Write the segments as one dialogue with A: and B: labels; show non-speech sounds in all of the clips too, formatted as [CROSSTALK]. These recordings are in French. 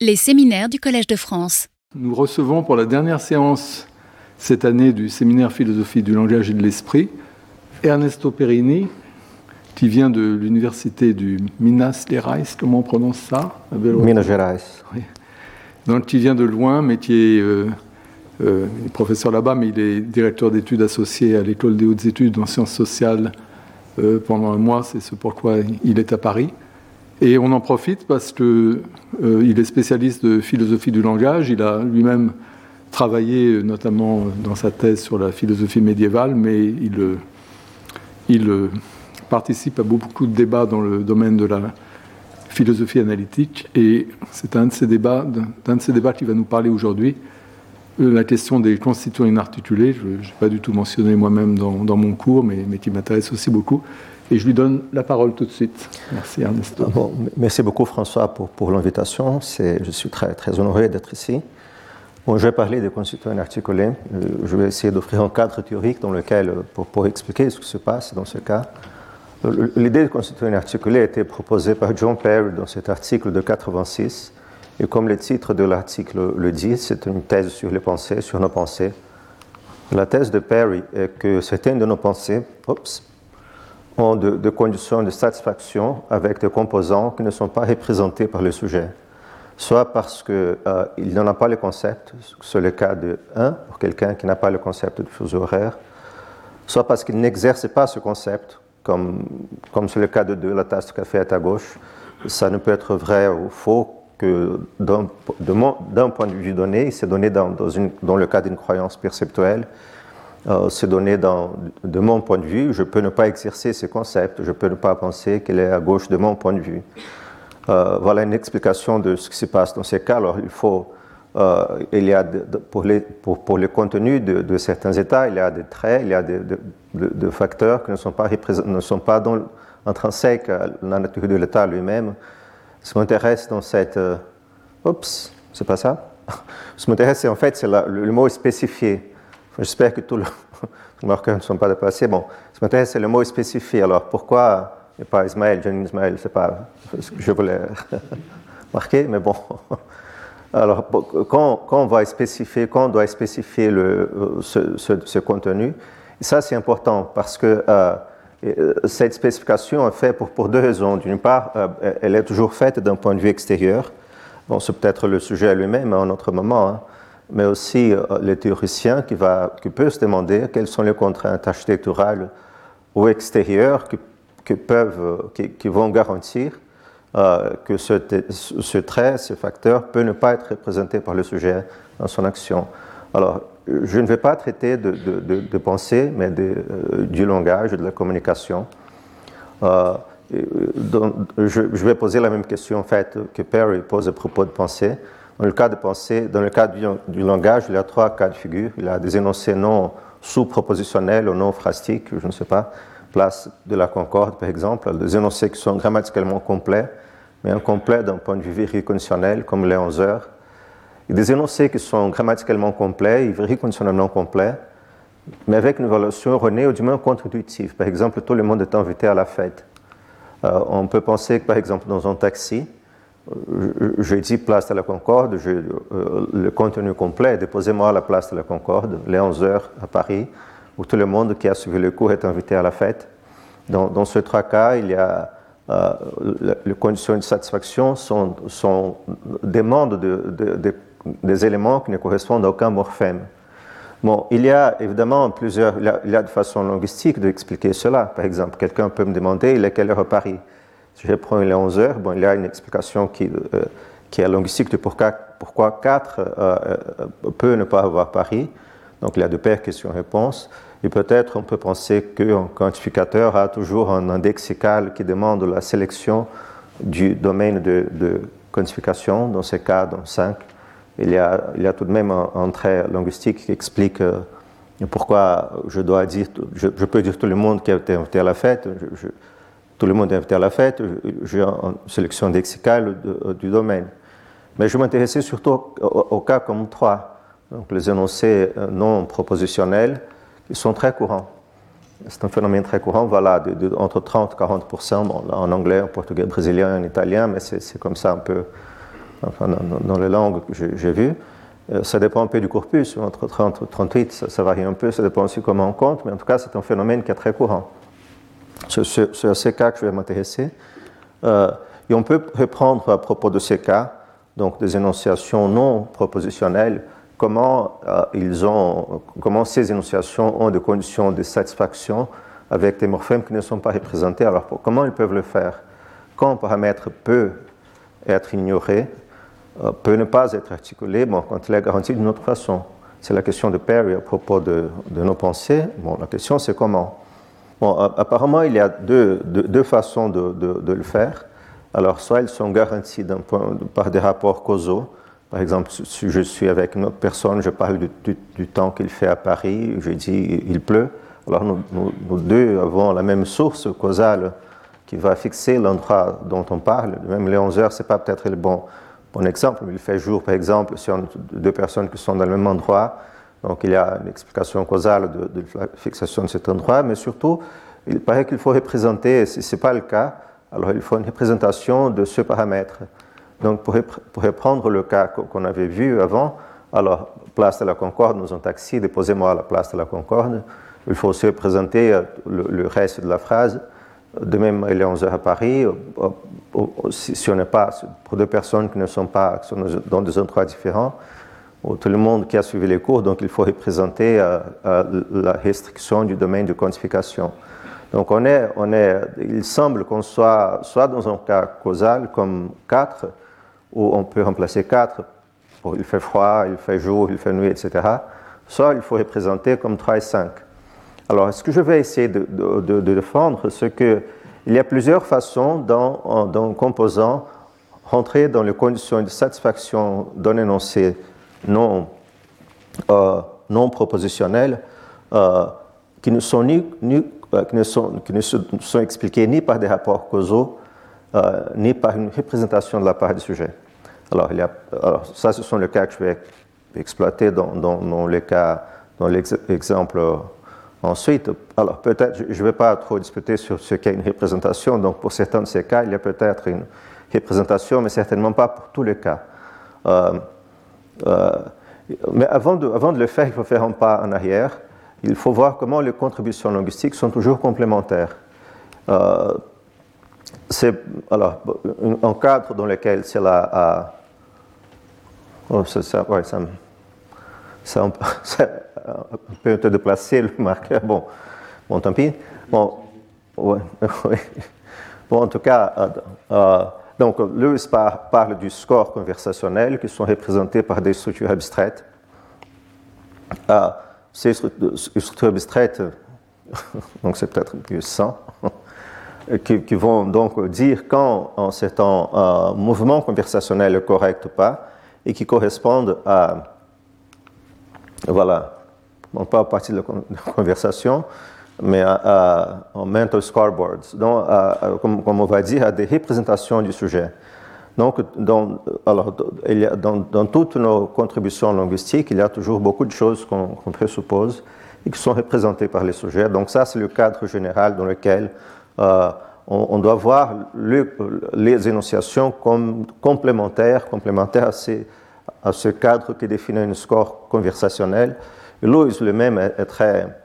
A: Les séminaires du Collège de France.
B: Nous recevons pour la dernière séance cette année du séminaire philosophie du langage et de l'esprit Ernesto Perini, qui vient de l'université du Minas Gerais, comment on prononce ça
C: Minas Gerais.
B: Oui. Donc, qui vient de loin, mais qui est, euh, euh, il est professeur là-bas, mais il est directeur d'études associé à l'école des hautes études en sciences sociales euh, pendant un mois. C'est ce pourquoi il est à Paris. Et on en profite parce qu'il est spécialiste de philosophie du langage. Il a lui-même travaillé notamment dans sa thèse sur la philosophie médiévale, mais il, il participe à beaucoup de débats dans le domaine de la philosophie analytique. Et c'est un de ces débats, d'un de ces débats va nous parler aujourd'hui, la question des constituants inarticulés. Je n'ai pas du tout mentionné moi-même dans, mon cours, mais qui m'intéresse aussi beaucoup. Et je lui donne la parole tout de suite. Merci Ernesto.
C: Bon, merci beaucoup François pour, l'invitation. Je suis très, très honoré d'être ici. Je vais parler des constituants inarticulés. Je vais essayer d'offrir un cadre théorique dans lequel, pour, pour, expliquer ce qui se passe dans ce cas. L'idée de constituants inarticulés a été proposée par John Perry dans cet article de 86. Et comme le titre de l'article le dit, c'est une thèse sur les pensées, sur nos pensées. La thèse de Perry est que certaines de nos pensées, ont de, conditions de satisfaction avec des composants qui ne sont pas représentés par le sujet. Soit parce qu'il euh, n'en a pas le concept, c'est le cas de 1, pour quelqu'un qui n'a pas le concept de fuseau horaire, soit parce qu'il n'exerce pas ce concept, comme, c'est le cas de 2, la tasse de café est à gauche. Ça ne peut être vrai ou faux que d'un point de vue donné, c'est donné dans, dans, le cas d'une croyance perceptuelle, euh, c'est donné dans, de mon point de vue, je peux ne pas exercer ce concept, je peux ne pas penser qu'il est à gauche de mon point de vue. Euh, voilà une explication de ce qui se passe dans ces cas. Alors, il faut, euh, il y a pour, les, pour, pour, le contenu de, certains états, il y a des traits, il y a des de, de facteurs qui ne sont pas, ne sont pas intrinsèques à la nature de l'état lui-même. Ce qui m'intéresse dans cette. Euh, oups, c'est pas ça [LAUGHS] Ce qui m'intéresse, en fait, c'est le, mot spécifié. J'espère que tous [LAUGHS] les marqueurs ne sont pas dépassés. Bon, ce m'intéresse, c'est le mot spécifié. Alors, pourquoi et pas Ismaël, John Ismaël, c'est pas [LAUGHS] ce que je voulais [LAUGHS] marquer, mais bon. Alors, quand, on va spécifier, quand on doit spécifier le, ce, ce, ce contenu, ça c'est important parce que euh, cette spécification est faite pour, deux raisons. D'une part, euh, elle est toujours faite d'un point de vue extérieur. Bon, c'est peut-être le sujet lui-même à un autre moment, hein, mais aussi euh, le théoricien qui, va, peut se demander quelles sont les contraintes architecturales ou extérieures qui qui, peuvent, qui, vont garantir euh, que ce, trait, ce facteur, peut ne pas être représenté par le sujet dans son action. Alors, je ne vais pas traiter de, pensée, mais euh, du langage, de la communication. Euh, je, je, vais poser la même question en fait que Perry pose à propos de pensée. Dans le cas de pensée, dans le cas du, langage, il y a trois cas de figure. Il y a des énoncés non sous-propositionnels ou non phrastiques, je ne sais pas place de la Concorde, par exemple, des énoncés qui sont grammaticalement complets, mais incomplets d'un point de vue vérificationnel, comme les 11 heures. Et des énoncés qui sont grammaticalement complets et véricationnellement complets, mais avec une évaluation erronée ou du moins contre-intuitive. Par exemple, tout le monde est invité à la fête. Euh, on peut penser que, par exemple, dans un taxi, je, dis place de la Concorde, euh, le contenu complet, déposez-moi à la place de la Concorde, les 11 heures à Paris où tout le monde qui a suivi le cours est invité à la fête. Dans, ces trois cas, il y a euh, les conditions de satisfaction sont, demandent de, de, de, des éléments qui ne correspondent à aucun morphème. Bon, il y a évidemment plusieurs, il y a, il y a de façon linguistique d'expliquer cela. Par exemple, quelqu'un peut me demander il est quelle heure à Paris? Je prends les 11 heures, bon, il y a une explication qui, euh, qui est linguistique de pourquoi, pourquoi 4 euh, euh, peut ne pas avoir Paris. Donc il y a de paires questions-réponses. Et peut-être on peut penser qu'un quantificateur a toujours un index lexical qui demande la sélection du domaine de, quantification. Dans ce cas, dans 5, il y a, il y a tout de même un, trait linguistique qui explique pourquoi je dois dire, je, peux dire tout le monde qui a été invité à la fête, tout le monde est invité à la fête, j'ai une sélection lexicale du domaine. Mais je m'intéressais surtout au, au, au, cas comme 3, donc les énoncés non propositionnels, ils sont très courants. C'est un phénomène très courant, voilà, entre 30 et 40 bon, en anglais, en portugais, brésilien, en italien, mais c'est comme ça un peu dans, les langues que j'ai vues. Euh, ça dépend un peu du corpus, entre 30 et 38, ça, varie un peu, ça dépend aussi comment on compte, mais en tout cas, c'est un phénomène qui est très courant. À ces cas que je vais m'intéresser. Euh, et on peut reprendre à propos de ces cas, donc des énonciations non propositionnelles, comment, euh, ils ont, comment ces énonciations ont des conditions de satisfaction avec des morphèmes qui ne sont pas représentés. Alors, comment ils peuvent le faire? Quand un paramètre peut être ignoré, euh, peut ne pas être articulé, bon, quand il est garanti d'une autre façon. C'est la question de Perry à propos de, nos pensées. Bon, la question, c'est comment? Bon, apparemment, il y a deux, deux, façons de, de, le faire. Alors, soit ils sont garantis par des rapports causaux. Par exemple, si je suis avec une autre personne, je parle du, du, temps qu'il fait à Paris, je dis il pleut. Alors, nous, deux avons la même source causale qui va fixer l'endroit dont on parle. Même les 11 heures, ce n'est pas peut-être le bon, bon exemple, mais il fait jour, par exemple, sur deux personnes qui sont dans le même endroit. Donc, il y a une explication causale de, la fixation de cet endroit, mais surtout, il paraît qu'il faut représenter, si ce n'est pas le cas, alors il faut une représentation de ce paramètre. Donc, pour, reprendre le cas qu'on avait vu avant, alors, place de la Concorde, nous un taxi, déposez-moi à la place de la Concorde. Il faut aussi représenter euh, le, reste de la phrase. De même, il est 11 heures à Paris. Euh, euh, si, on n'est pas, pour deux personnes qui ne sont pas sont dans des endroits différents, tout le monde qui a suivi les cours, donc il faut représenter la restriction du domaine de quantification. Donc on est, on est, il semble qu'on soit soit dans un cas causal comme 4, où on peut remplacer 4 pour il fait froid, il fait jour, il fait nuit, etc. Soit il faut représenter comme 3 et 5. Alors ce que je vais essayer de, de, défendre, c'est qu'il y a plusieurs façons dans, dans un composant rentrer dans les conditions de satisfaction d'un énoncé non, euh, non euh, qui ne sont ni, ni euh, qui ne sont, qui ne sont expliqués ni par des rapports causaux, euh, ni par une représentation de la part du sujet. Alors, il y a, ça, ce sont les cas que je vais exploiter dans, dans, les cas, dans l'exemple ensuite. Alors, peut-être, je ne vais pas trop discuter sur ce qu'est une représentation. Donc, pour certains de ces cas, il y a peut-être une représentation, mais certainement pas pour tous les cas. Mais avant de, le faire, il faut faire un pas en arrière il faut voir comment les contributions linguistiques sont toujours complémentaires. Euh, c'est alors un cadre dans lequel c'est la. oh, ça, ça, ouais, ça, ça, un peu te déplacer le marqueur. Bon, bon tant pis. Bon, ouais, [LAUGHS] bon en tout cas, euh, euh, donc Lewis parle du score conversationnel qui sont représentés par des structures abstraites. Euh, ces structures abstraites, [LAUGHS] donc c'est peut-être plus 100, [LAUGHS] qui, vont donc dire quand un certain euh, mouvement conversationnel est correct ou pas, et qui correspondent à, voilà, non pas à partir de la conversation, mais à, mental scoreboards, donc comme, comme, on va dire, à des représentations du sujet. Donc, dans, alors, il a, dans, dans, toutes nos contributions linguistiques, il y a toujours beaucoup de choses qu'on présuppose et qui sont représentées par les sujets. Donc, ça, c'est le cadre général dans lequel euh, on, doit voir les énonciations comme complémentaires, complémentaires à, à, ce cadre qui définit un score conversationnel. Louis lui-même est, très.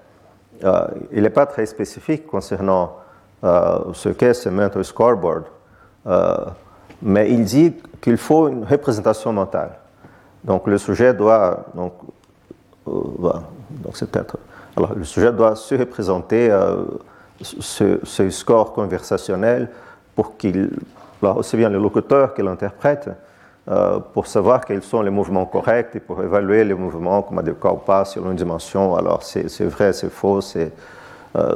C: Euh, il n'est pas très spécifique concernant euh, ce qu'est ce mental scoreboard mais il dit qu'il faut une représentation mentale. Donc le sujet doit, donc, euh, donc c'est peut-être, alors le sujet doit se représenter euh, ce, score conversationnel pour qu'il, aussi bien le locuteur que l'interprète, euh, pour savoir quels sont les mouvements corrects et pour évaluer les mouvements comme adéquats ou pas sur une dimension. Alors c'est vrai, c'est faux, c'est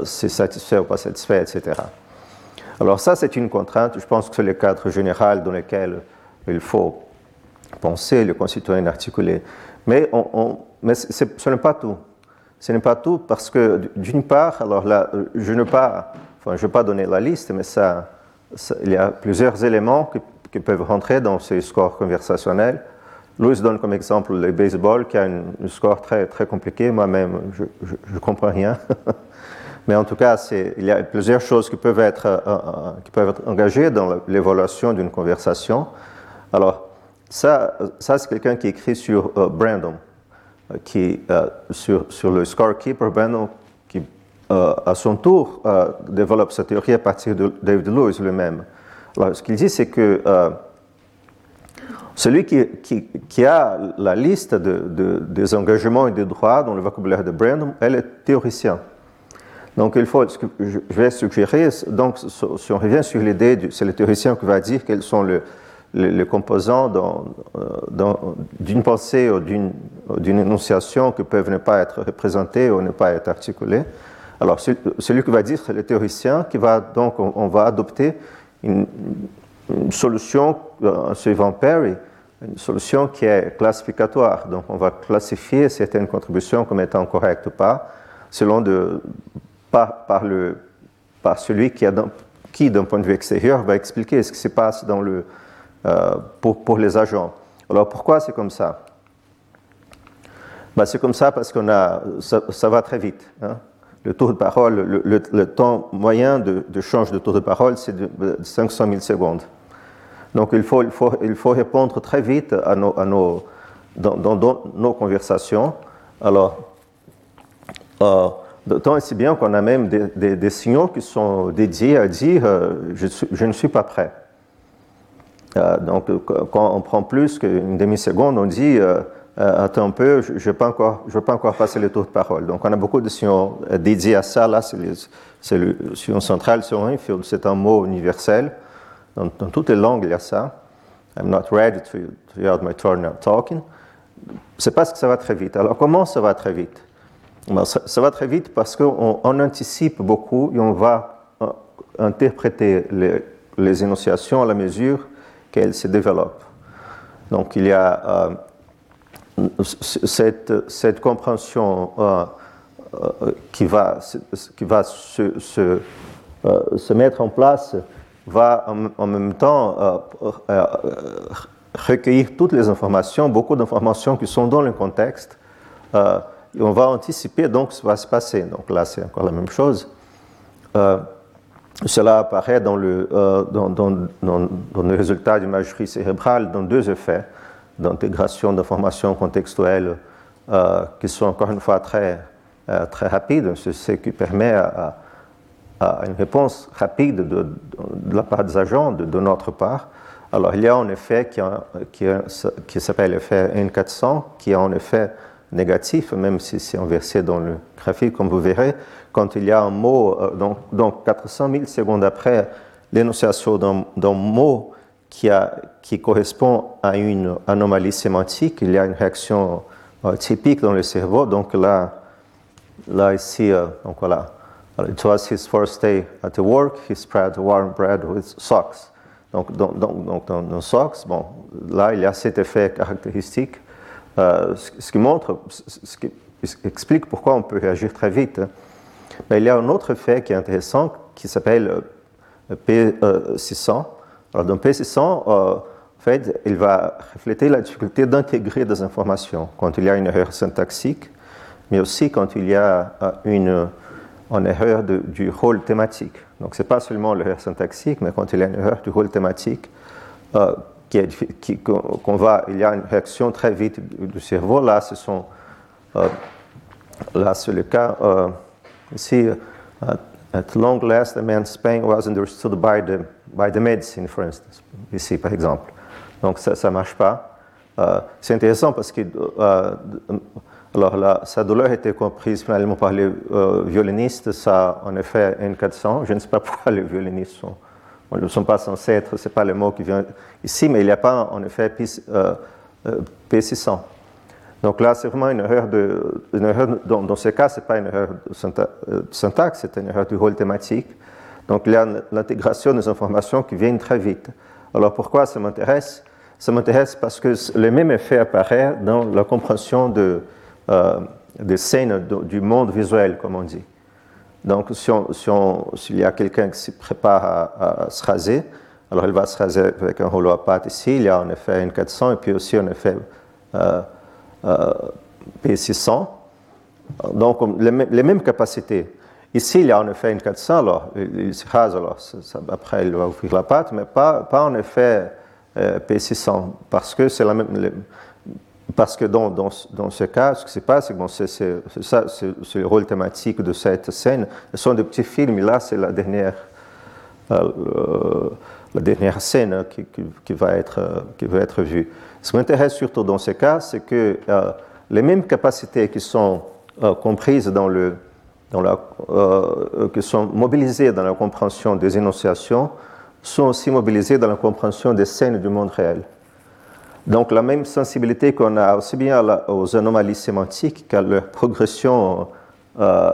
C: satisfait ou pas satisfait, etc. Alors ça, c'est une contrainte. Je pense que c'est le cadre général dans lequel il faut penser le constituant articulé. Mais, on, mais ce n'est pas tout. Ce n'est pas tout parce que, d'une part, alors là, je ne pas, enfin, je vais pas donner la liste, mais ça, il y a plusieurs éléments qui, peuvent rentrer dans ces scores conversationnels. Louis donne comme exemple le baseball, qui a un, score très, très compliqué. Moi-même, je ne comprends rien. [LAUGHS] Mais en tout cas, il y a plusieurs choses qui peuvent être, euh, euh, qui peuvent être engagées dans l'évaluation d'une conversation. Alors, ça, ça c'est quelqu'un qui écrit sur Brandon, qui, sur, sur le scorekeeper Brandon, qui à son tour développe sa théorie à partir de David Lewis lui-même. Alors, ce qu'il dit, c'est que celui qui, a la liste des engagements et des droits dans le vocabulaire de Brandon, elle est théoricien. Donc, il faut, ce que je vais suggérer, donc, si on revient sur l'idée, c'est le théoricien qui va dire quels sont les, composants euh, d'une pensée ou d'une énonciation qui peuvent ne pas être représentés ou ne pas être articulés. Alors, celui qui va dire, c'est le théoricien qui va, donc, on, va adopter une, solution en suivant Perry une solution qui est classificatoire. Donc, on va classifier certaines contributions comme étant correctes ou pas, selon de, par, par, le, celui qui, qui, d'un point de vue extérieur, va expliquer ce qui se passe euh, pour, les agents. Alors, pourquoi c'est comme ça? Ben, C'est comme ça parce qu'on a, ça, va très vite. Hein. Le taux de parole, le, temps moyen de, change de taux de parole, c'est de 500 000 secondes. Donc il faut, il faut, il faut répondre très vite à nos, à nos, dans, nos conversations. Alors, euh, tant et si bien qu'on a même des, signaux qui sont dédiés à dire euh, je, je, ne suis pas prêt. Euh, donc quand on prend plus qu'une demi-seconde, on dit euh, attends un peu, je ne vais, pas encore, je pas encore passer le tour de parole. Donc on a beaucoup de signaux dédiés à ça. Là, c'est le sur Infield, c'est un mot universel. Dans, toutes les langues, il y a ça. I'm not ready to, to hear my turn now talking. C'est parce que ça va très vite. Alors, comment ça va très vite? Ben, ça, va très vite parce qu'on on anticipe beaucoup et on va euh, interpréter les, les, énonciations à la mesure qu'elles se développent. Donc, il y a euh, cette, compréhension euh, qui va, qui va se, se, se mettre en place va en, même temps euh, euh, recueillir toutes les informations, beaucoup d'informations qui sont dans le contexte. Euh, on va anticiper donc ce qui va se passer. Donc là, c'est encore la même chose. cela apparaît dans le, dans, dans, dans, le résultat d'imagerie cérébrale dans deux effets d'intégration d'informations contextuelles qui sont encore une fois très, très rapides, ce qui permet à une réponse rapide de, la part des agents, de, notre part. Alors, il y a un effet qui, qui, qui s'appelle l'effet N400, qui est en effet négatif, même si c'est inversé dans le graphique, comme vous verrez. Quand il y a un mot, euh, donc, donc 400 000 secondes après l'énonciation d'un mot qui, a, qui, correspond à une anomalie sémantique, il y a une réaction euh, typique dans le cerveau. Donc là, là ici, euh, donc voilà, It was his first day at the work. He spread warm bread with socks. Donc, donc, donc, dans, dans socks, bon, là, il y a cet effet caractéristique, euh, ce, qui montre, ce qui explique pourquoi on peut réagir très vite. Mais il y a un autre effet qui est intéressant qui s'appelle euh, P600. Alors, dans P600, euh, fait, il va refléter la difficulté d'intégrer des informations quand il y a une erreur syntaxique, mais aussi quand il y a une en erreur du rôle thématique. Donc, ce n'est pas seulement l'erreur syntaxique, mais quand il y a une erreur du rôle thématique, euh, qu'on va, il y a une réaction très vite du cerveau. Là, ce sont, euh, là, c'est le cas euh, ici. At long last, the man's pain was understood by the, by the medicine, for instance, ici, par exemple. Donc, ça ne marche pas. c'est intéressant parce que alors là, sa douleur était comprise finalement par les euh, violonistes, ça en effet N400. Je ne sais pas [LAUGHS] pourquoi les violonistes ne sont pas censés être, ce n'est pas le mot qui vient ici, mais il n'y a pas en effet P, 600 euh, Donc là, c'est vraiment une erreur, de, erreur dans, ce cas, ce n'est pas une erreur de syntaxe, c'est une erreur du rôle thématique. Donc a l'intégration des informations qui viennent très vite. Alors pourquoi ça m'intéresse? Ça m'intéresse parce que le même effet apparaît dans la compréhension de, euh, des scènes du monde visuel, comme on dit. Donc, s'il y a quelqu'un qui se prépare à, se raser, alors il va se raser avec un rouleau à pâte ici, il y a en effet une 400 et puis aussi en effet euh, euh, P600. Donc, les, mêmes capacités. Ici, il y a en effet une 400, alors il, se rase, après il va ouvrir la pâte, mais pas, en effet P600, parce que c'est la même. Parce que dans, dans, dans, ce cas, ce qui se passe, c'est c'est le rôle thématique de cette scène. Ce sont des petits films, là, c'est la dernière, euh, dernière scène qui, qui, va être, qui va être vue. Ce qui m'intéresse surtout dans ce cas, c'est que euh, les mêmes capacités qui sont euh, comprises dans le, dans la, qui sont mobilisées dans la compréhension des énonciations sont aussi mobilisées dans la compréhension des scènes du monde réel. Donc la même sensibilité qu'on a aussi bien aux anomalies sémantiques qu'à leur progression, euh,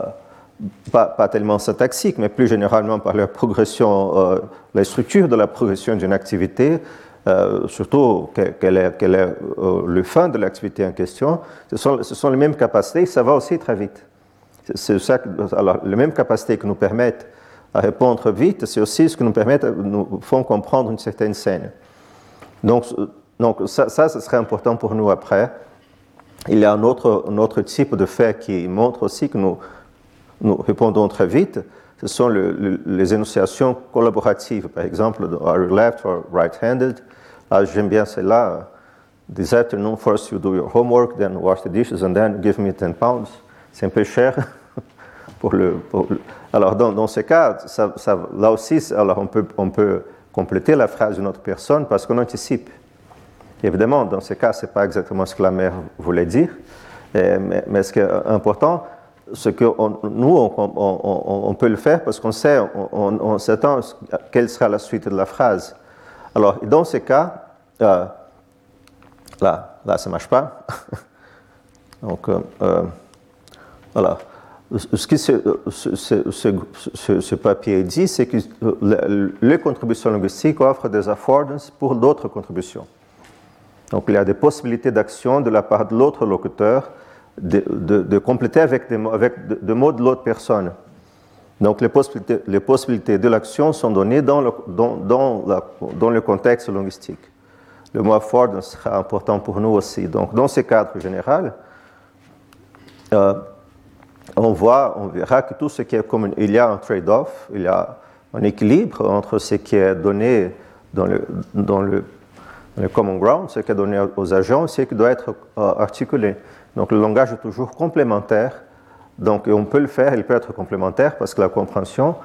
C: pas, tellement syntaxique, mais plus généralement par leur progression, euh, la structure de la progression d'une activité, euh, surtout quelle est, est le fin de l'activité en question, ce sont, ce sont, les mêmes capacités, ça va aussi très vite. C'est ça, alors, les mêmes capacités qui nous permettent à répondre vite, c'est aussi ce qui nous permet, nous font comprendre une certaine scène. Donc, donc ça, ça, ce serait important pour nous après. Il y a un autre, un autre type de fait qui montre aussi que nous, nous répondons très vite. Ce sont le, les énonciations collaboratives, par exemple, are you left or right-handed. Ah, J'aime bien celle-là. This afternoon, first you do your homework, then wash the dishes, and then give me 10 pounds. C'est un peu cher. [LAUGHS] Alors, dans, ce cas, là aussi, alors on, peut, on peut compléter la phrase d'une autre personne parce qu'on anticipe. Évidemment, dans ce cas, ce n'est pas exactement ce que la mère voulait dire, mais, ce qui est important, c'est que nous, on, peut le faire parce qu'on sait, on, s'attend quelle sera la suite de la phrase. Alors, dans ce cas, euh, là, là, ça ne marche pas. [LAUGHS] Donc, euh, euh, voilà. Ce que ce, ce, ce, papier dit, c'est que les contributions linguistiques offrent des affordances pour d'autres contributions. Donc il y a des possibilités d'action de la part de l'autre locuteur de, compléter avec des mots de l'autre personne. Donc les possibilités, de l'action sont données dans le, dans, le contexte linguistique. Le mot afford sera important pour nous aussi. Donc dans ce cadre général, euh, on voit, on verra que tout ce qui est commun, il y a un trade-off, il y a un équilibre entre ce qui est donné dans le, dans le common ground, ce qui est donné aux agents, c'est qui doit être euh, articulé. Donc le langage est toujours complémentaire. Donc on peut le faire, il peut être complémentaire parce que la compréhension,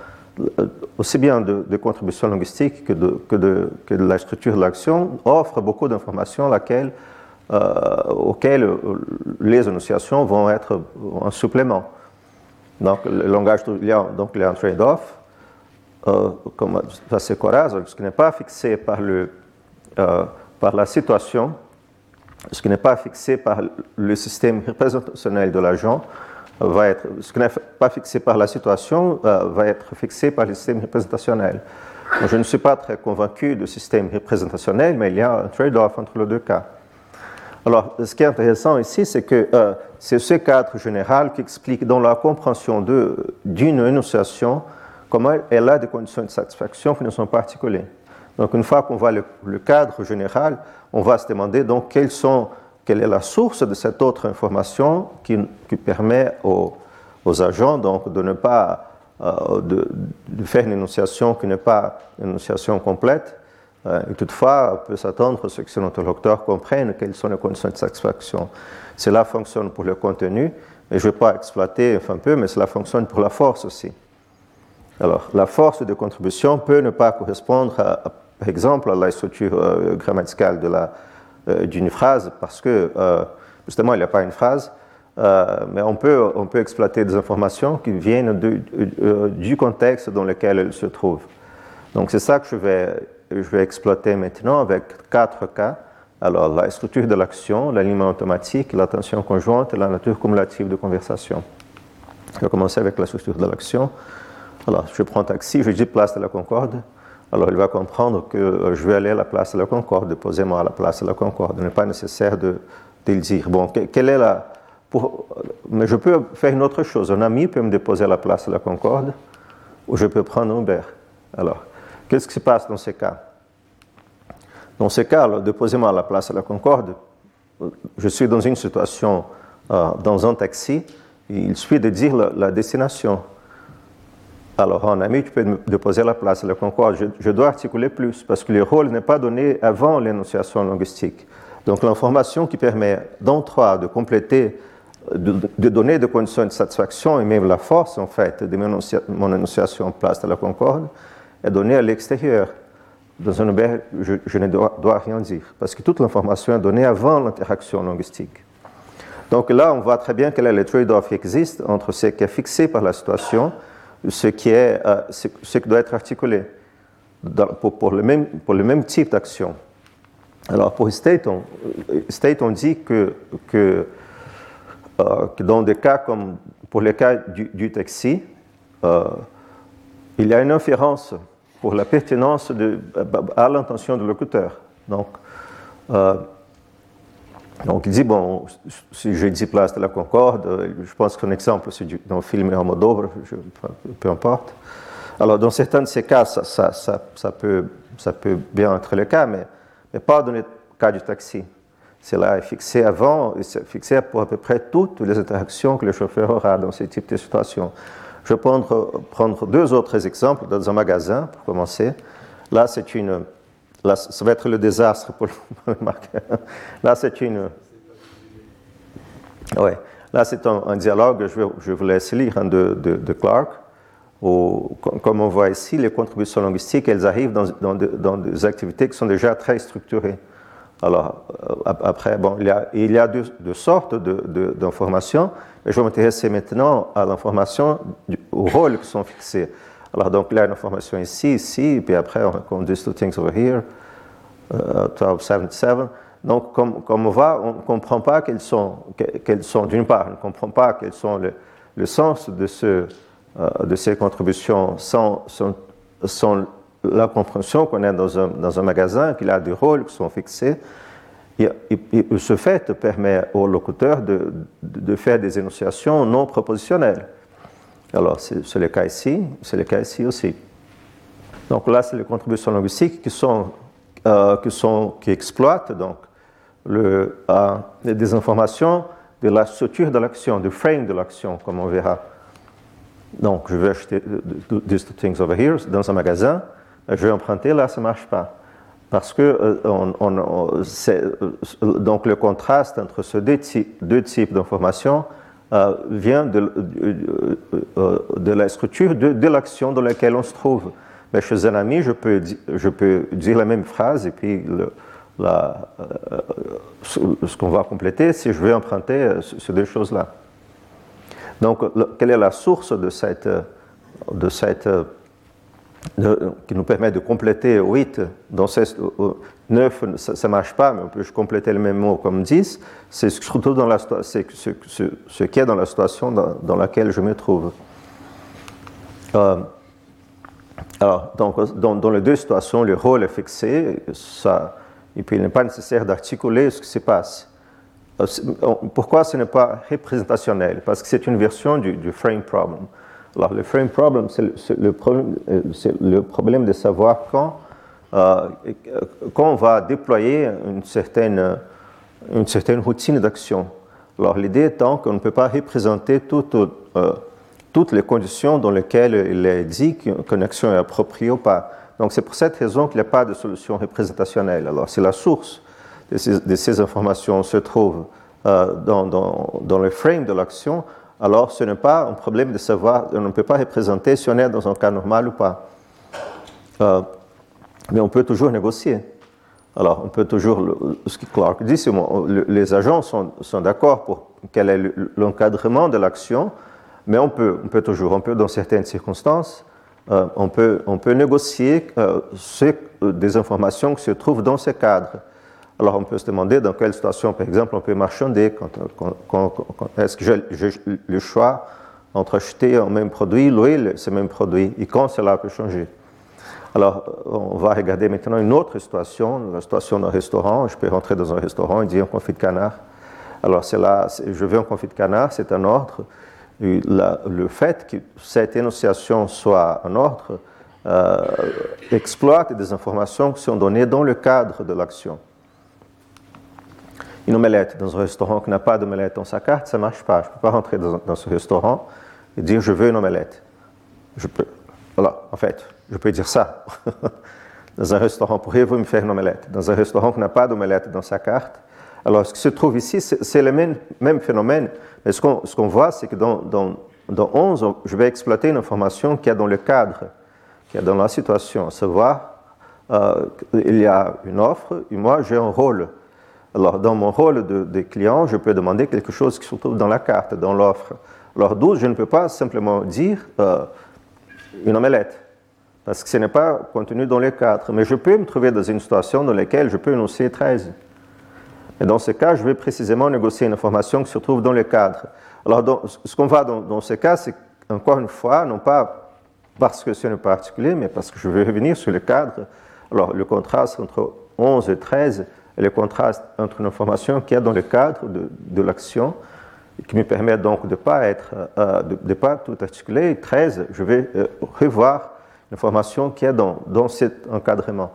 C: euh, aussi bien de, de contribution linguistique que de, la structure de l'action, offre beaucoup d'informations euh, auxquelles les énonciations vont être un supplément. Donc le langage, il donc, il y a un trade-off, euh, comme ça c'est ce qui n'est pas fixé euh, par la situation, ce qui n'est pas fixé par le système représentationnel de l'agent, va être, ce qui n'est pas fixé par la situation euh, va être fixé par le système représentationnel. je ne suis pas très convaincu du système représentationnel, mais il y a un trade-off entre les deux cas. Alors, ce qui est intéressant ici, c'est que euh, c'est ce cadre général qui explique dans la compréhension d'une énonciation comment elle a des conditions de satisfaction qui ne sont pas articulées. Donc une fois qu'on voit le, cadre général, on va se demander donc quelle est la source de cette autre information qui, permet aux, agents donc, de ne pas euh, de, faire une énonciation qui n'est pas une énonciation complète. Euh, et toutefois, on peut s'attendre à ce que son interlocuteur comprenne quelles sont les conditions de satisfaction. Cela fonctionne pour le contenu, et je ne vais pas exploiter un peu, mais cela fonctionne pour la force aussi. Alors, la force de contribution peut ne pas correspondre à par exemple, la structure euh, grammaticale euh, d'une phrase, parce que euh, justement, il n'y a pas une phrase, mais on peut, on peut exploiter des informations qui viennent du contexte dans lequel elle se trouve. Donc c'est ça que je vais, je vais exploiter maintenant avec quatre cas. Alors la structure de l'action, l'alignement automatique, l'attention conjointe et la nature cumulative de conversation. Je vais commencer avec la structure de l'action. Alors je prends taxi, je dis place de la Concorde. Alors il va comprendre que euh, je vais aller à la place de la Concorde, posez-moi à la place de la Concorde. Il n'est pas nécessaire de, dire. Bon, quelle est la. Mais je peux faire une autre chose. Un ami peut me déposer à la place de la Concorde ou je peux prendre un Uber. Alors, qu'est-ce qui se passe dans ces cas? Dans ces cas, déposez-moi à la place de la Concorde. Je suis dans une situation, euh, dans un taxi, il suffit de dire la destination. Alors, en ami, tu peux me déposer la place la concorde. Je, dois articuler plus parce que le rôle n'est pas donné avant l'énonciation linguistique. Donc, l'information qui permet trois de compléter, de, donner des conditions de satisfaction et même la force, en fait, de mon énonciation place de la concorde est donnée à l'extérieur. Dans un auberge, je, ne dois, dois, rien dire parce que toute l'information est donnée avant l'interaction linguistique. Donc là, on voit très bien quel est le trade-off qui existe entre ce qui est fixé par la situation ce qui, est, euh, ce, doit être articulé pour, le même, pour le même type d'action. Alors pour State, on, State, on dit que, euh, que, dans des cas comme pour les cas du, taxi, euh, il y a une inférence pour la pertinence à l'intention du locuteur. Donc, donc il dit, bon, si je dis place de la Concorde, je pense qu'un exemple, c'est dans le film Almodovar, peu importe. Alors dans certains de ces cas, ça, peut, bien être le cas, mais, pas dans le cas du taxi. Cela est fixé avant, c'est fixé pour à peu près toutes les interactions que le chauffeur aura dans ce type de situation. Je vais prendre deux autres exemples dans un magasin, pour commencer. Là, c'est une, Là, ça va être le désastre pour le [LAUGHS] marqueur. Là, c'est une. Ouais. Là, c'est un, dialogue, je, vous laisse lire, hein, de, Clark, où, comme on voit ici, les contributions linguistiques, elles arrivent dans, dans, des activités qui sont déjà très structurées. Alors, euh, après, bon, il y a, il y a deux, sortes d'informations, je vais m'intéresser maintenant à l'information, aux rôles qui sont fixés. Alors, donc, là, une information ici, ici, puis après, on compte these two things over here, uh, 1277. Donc, comme, comme, on voit, on ne comprend pas quelles sont, quelles sont d'une part, on ne comprend pas quels sont le, le sens de, ce, euh, de ces contributions sans, sans, la compréhension qu'on a dans un, dans un magasin, qu'il a des rôles qui sont fixés. Ce fait permet au locuteur de, de faire des énonciations non propositionnelles. Alors, c'est le cas ici, c'est le cas ici aussi. Donc là, c'est les contributions linguistiques qui, sont, euh, qui, exploitent donc, le, euh, des informations de la structure de l'action, du frame de l'action, comme on verra. Donc, je vais acheter these two things over here dans un magasin, je vais emprunter, là, ça ne marche pas. Parce que euh, on, on, donc le contraste entre ces deux types d'informations euh, vient de, euh, de, la structure de, l'action dans laquelle on se trouve. Mais chez un ami, je peux, dire la même phrase et puis euh, ce qu'on va compléter si je veux emprunter ces deux choses-là. Donc, quelle est la source de cette, de cette qui nous permet de compléter 8 dans 9, ça ne marche pas, mais on peut compléter le même mot comme 10, c'est surtout dans la, ce, ce, qui est dans la situation dans, laquelle je me trouve. Euh, alors, donc, dans, dans, les deux situations, le rôle est fixé, ça, et puis il n'est pas nécessaire d'articuler ce qui se passe. Euh, pourquoi ce n'est pas représentationnel? Parce que c'est une version du frame problem. Alors, le frame problem, c'est le, problème, euh, problème de savoir quand euh, quand on va déployer une certaine, une certaine routine d'action. Alors l'idée étant qu'on ne peut pas représenter euh, toutes les conditions dans lesquelles il est dit qu'une action est appropriée ou pas. Donc c'est pour cette raison qu'il n'y a pas de solution représentationnelle. Alors c'est la source de ces, informations se trouve euh, dans, dans, le frame de l'action. Alors ce n'est pas un problème de savoir, on ne peut pas représenter si on est dans un cas normal ou pas. Mais on peut toujours négocier. Alors, on peut toujours, ce que Clark dit, c'est les agents sont, sont d'accord pour quel est l'encadrement de l'action, mais on peut, on peut toujours, on peut dans certaines circonstances, euh, on, peut, on peut négocier euh, des informations qui se trouvent dans ce cadre. Alors, on peut se demander dans quelle situation, par exemple, on peut marchander, est-ce que j'ai le choix entre acheter un même produit, louer ce même produit, et quand cela peut changer. Alors, on va regarder maintenant une autre situation, la situation d'un restaurant. Je peux rentrer dans un restaurant et dire un confit de canard. Alors, là, je veux un confit de canard, c'est un ordre. le fait que cette énonciation soit un ordre euh, exploite des informations qui sont données dans le cadre de l'action. Une omelette dans un restaurant qui n'a pas d'omelette dans sa carte, ça ne marche pas. Je ne peux pas rentrer dans, ce restaurant et dire je veux une omelette. Je peux, voilà, en fait, je peux dire ça. [LAUGHS] dans un restaurant, pourriez-vous me faire une omelette? Dans un restaurant qui n'a pas d'omelette dans sa carte? Alors, ce qui se trouve ici, c'est le même, phénomène, mais ce qu'on voit, c'est que dans, dans, dans 11, je vais exploiter une information qui est dans le cadre, qui est dans la situation, à savoir, euh, il y a une offre et moi j'ai un rôle. Alors, dans mon rôle de, client, je peux demander quelque chose qui se trouve dans la carte, dans l'offre. Alors, 12, je ne peux pas simplement dire euh, une omelette, parce que ce n'est pas contenu dans le cadre. Mais je peux me trouver dans une situation dans laquelle je peux énoncer 13. Et dans ce cas, je vais précisément négocier une information qui se trouve dans le cadre. Alors, ce qu'on va dans, dans ce cas, c'est encore une fois, non pas parce que ce n'est pas articulé, mais parce que je veux revenir sur le cadre. Alors, le contraste entre 11 et 13 est le contraste entre une information qui est dans le cadre de, de l'action, qui me permet donc de ne pas, être, euh, de, pas tout articuler. Et 13, je vais euh, revoir l'information qui est dans, dans cet encadrement.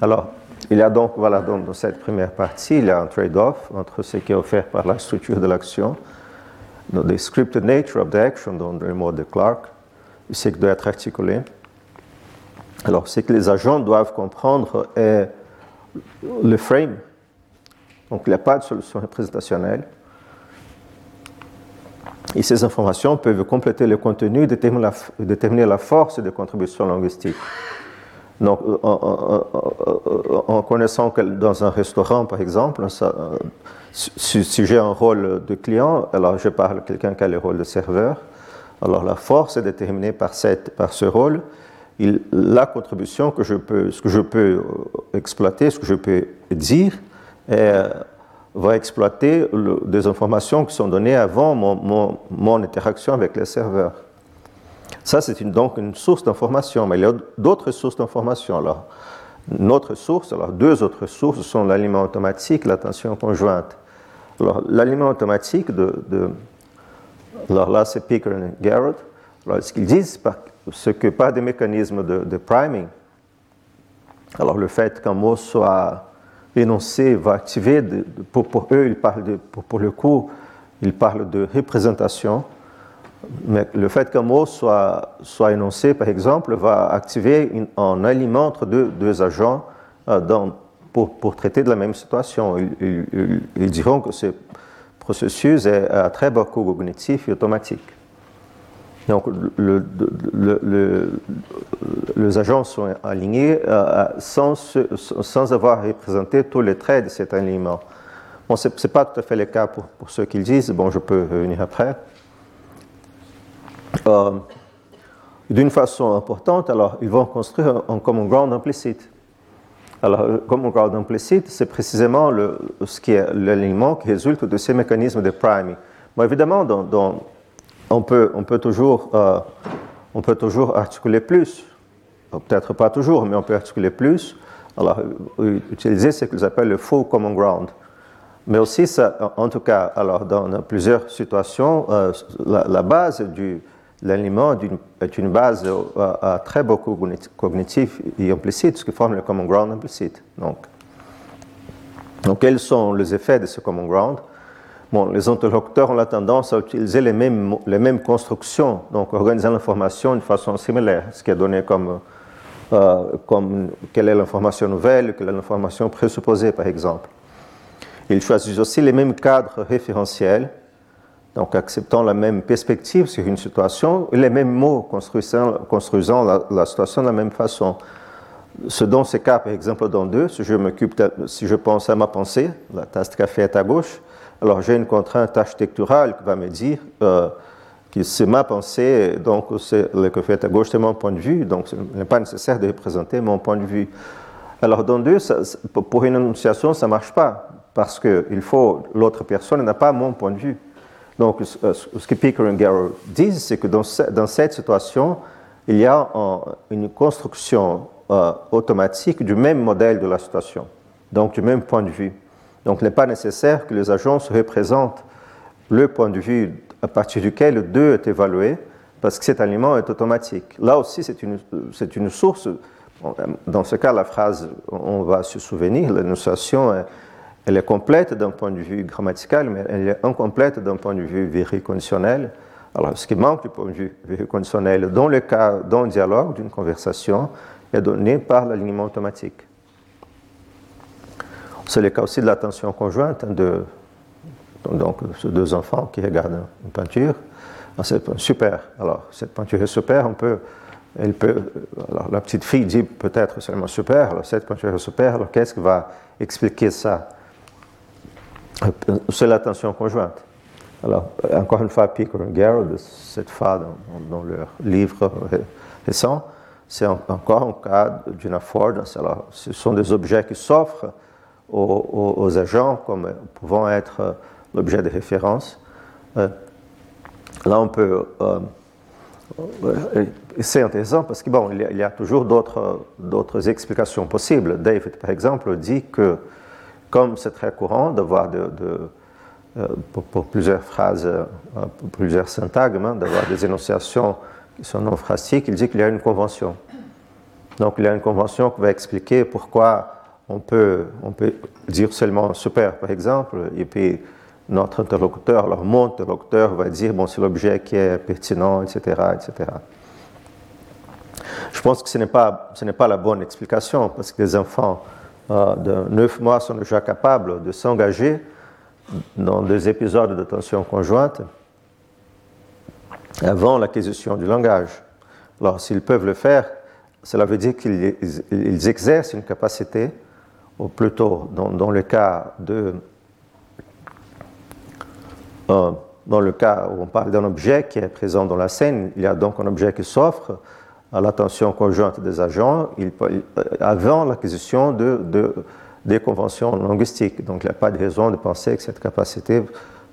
C: Alors, il y a donc, voilà, dans, cette première partie, il y a un trade-off entre ce qui est offert par la structure de l'action, the scripted nature of the action dans le mot de Clark, et ce qui doit être articulé. Alors, ce que les agents doivent comprendre est le frame. Donc, il n'y a pas de solution représentationnelle. Et ces informations peuvent compléter le contenu et déterminer la, déterminer la force de contribution linguistique. Donc, en, connaissant que dans un restaurant, par exemple, euh, si, j'ai un rôle de client, alors je parle à quelqu'un qui a le rôle de serveur, alors la force est déterminée par, cette, par ce rôle. La contribution que je peux, euh, exploiter, ce que je peux dire, euh, va exploiter des informations qui sont données avant mon, interaction avec le serveur. Ça, c'est donc une source d'information, mais il y a d'autres sources d'information. Alors, notre source, alors deux autres sources sont l'aliment automatique l'attention conjointe. Alors, l'aliment automatique de, de, alors là, c'est Pickering et Garrett. Alors, ce qu'ils disent, c'est que par des mécanismes de, priming, alors le fait qu'un mot soit énoncé va activer, pour, eux, ils parlent de, pour, le coup, ils parlent de représentation. Mais le fait qu'un mot soit, soit, énoncé, par exemple, va activer un aliment entre deux, agents euh, pour, traiter de la même situation. Ils, ils, diront que ce processus est à très bas coût cognitif et automatique. Donc, le, le, les agents sont alignés euh, sans, sans, avoir représenté tous les traits de cet aliment. Bon, ce n'est pas tout à fait le cas pour, ceux qui disent, bon, je peux revenir après. Euh, d'une façon importante, alors ils vont construire un, common ground implicite. Alors, le common ground implicite, c'est précisément le, ce qui est l'élément qui résulte de ces mécanismes de priming. Bon, évidemment, on, peut, on, peut toujours, euh, on peut toujours articuler plus, peut-être pas toujours, mais on peut articuler plus. Alors, utiliser ce qu'ils appellent le full common ground. Mais aussi, en tout cas, alors dans plusieurs situations, euh, la, la, base du, l'aliment est une base à, très beaucoup cognitif et implicite, ce qui forme le common ground implicite. Donc, donc quels sont les effets de ce common ground? Bon, Les interlocuteurs ont la tendance à utiliser les mêmes, les mêmes constructions, donc organiser l'information de façon similaire, ce qui est donné comme, euh, comme quelle est l'information nouvelle, quelle est l'information présupposée, par exemple. Ils choisissent aussi les mêmes cadres référentiels donc acceptant la même perspective sur une situation, les mêmes mots construisant, construisant la, situation de la même façon. Ce dans ce cas, par exemple, dans deux, si je si je pense à ma pensée, la tasse de café est à gauche, alors j'ai une contrainte architecturale qui va me dire euh, que c'est ma pensée, donc le café est à gauche, c'est mon point de vue, donc ce n'est pas nécessaire de représenter mon point de vue. Alors dans deux, pour une énonciation, ça ne marche pas, parce que il faut, l'autre personne n'a pas mon point de vue. Donc, ce que Pickering Garrow disent, c'est que dans, cette situation, il y a une construction euh, automatique du même modèle de la situation, donc du même point de vue. Donc, il n'est pas nécessaire que les agents se représentent le point de vue à partir duquel le 2 est évalué, parce que cet aliment est automatique. Là aussi, c'est une, une, source. Dans ce cas, la phrase, on va se souvenir, l'énonciation elle est complète d'un point de vue grammatical, mais elle est incomplète d'un point de vue conditionnel. Alors, ce qui manque du point de vue, conditionnel dans le cas d'un dialogue, d'une conversation, est donné par l'alignement automatique. C'est le cas aussi de l'attention conjointe de donc, ces deux enfants qui regardent une peinture. Ah, c'est super. Alors, cette peinture est super, on peut, elle peut, alors, la petite fille dit peut-être seulement super, alors cette peinture est super, alors qu'est-ce qui va expliquer ça? C'est l'attention conjointe. Alors, encore une fois, Pico et Garrett, cette fois dans, dans, leur livre récent, c'est encore un cas d'une affordance. Alors, ce sont des objets qui s'offrent aux, agents comme pouvant être l'objet de référence. Euh, là, on peut. Euh, c'est intéressant parce qu'il bon, il y a toujours d'autres explications possibles. David, par exemple, dit que, comme c'est très courant d'avoir de, euh, pour, plusieurs phrases, pour plusieurs syntagmes, hein, d'avoir des énonciations qui sont non phrastiques, il dit qu'il y a une convention. Donc il y a une convention qui va expliquer pourquoi on peut, on peut dire seulement super, par exemple, et puis notre interlocuteur, alors mon interlocuteur va dire, bon, c'est l'objet qui est pertinent, etc., etc. Je pense que ce n'est pas, pas la bonne explication, parce que les enfants euh, de 9 mois sont déjà capables de s'engager dans des épisodes de tension conjointe avant l'acquisition du langage. Alors, s'ils peuvent le faire, cela veut dire qu'ils exercent une capacité, ou plutôt dans, le cas de euh, dans le cas où on parle d'un objet qui est présent dans la scène, il y a donc un objet qui s'offre à l'attention conjointe des agents il, avant l'acquisition de, de, des conventions linguistiques. Donc il n'y a pas de raison de penser que cette capacité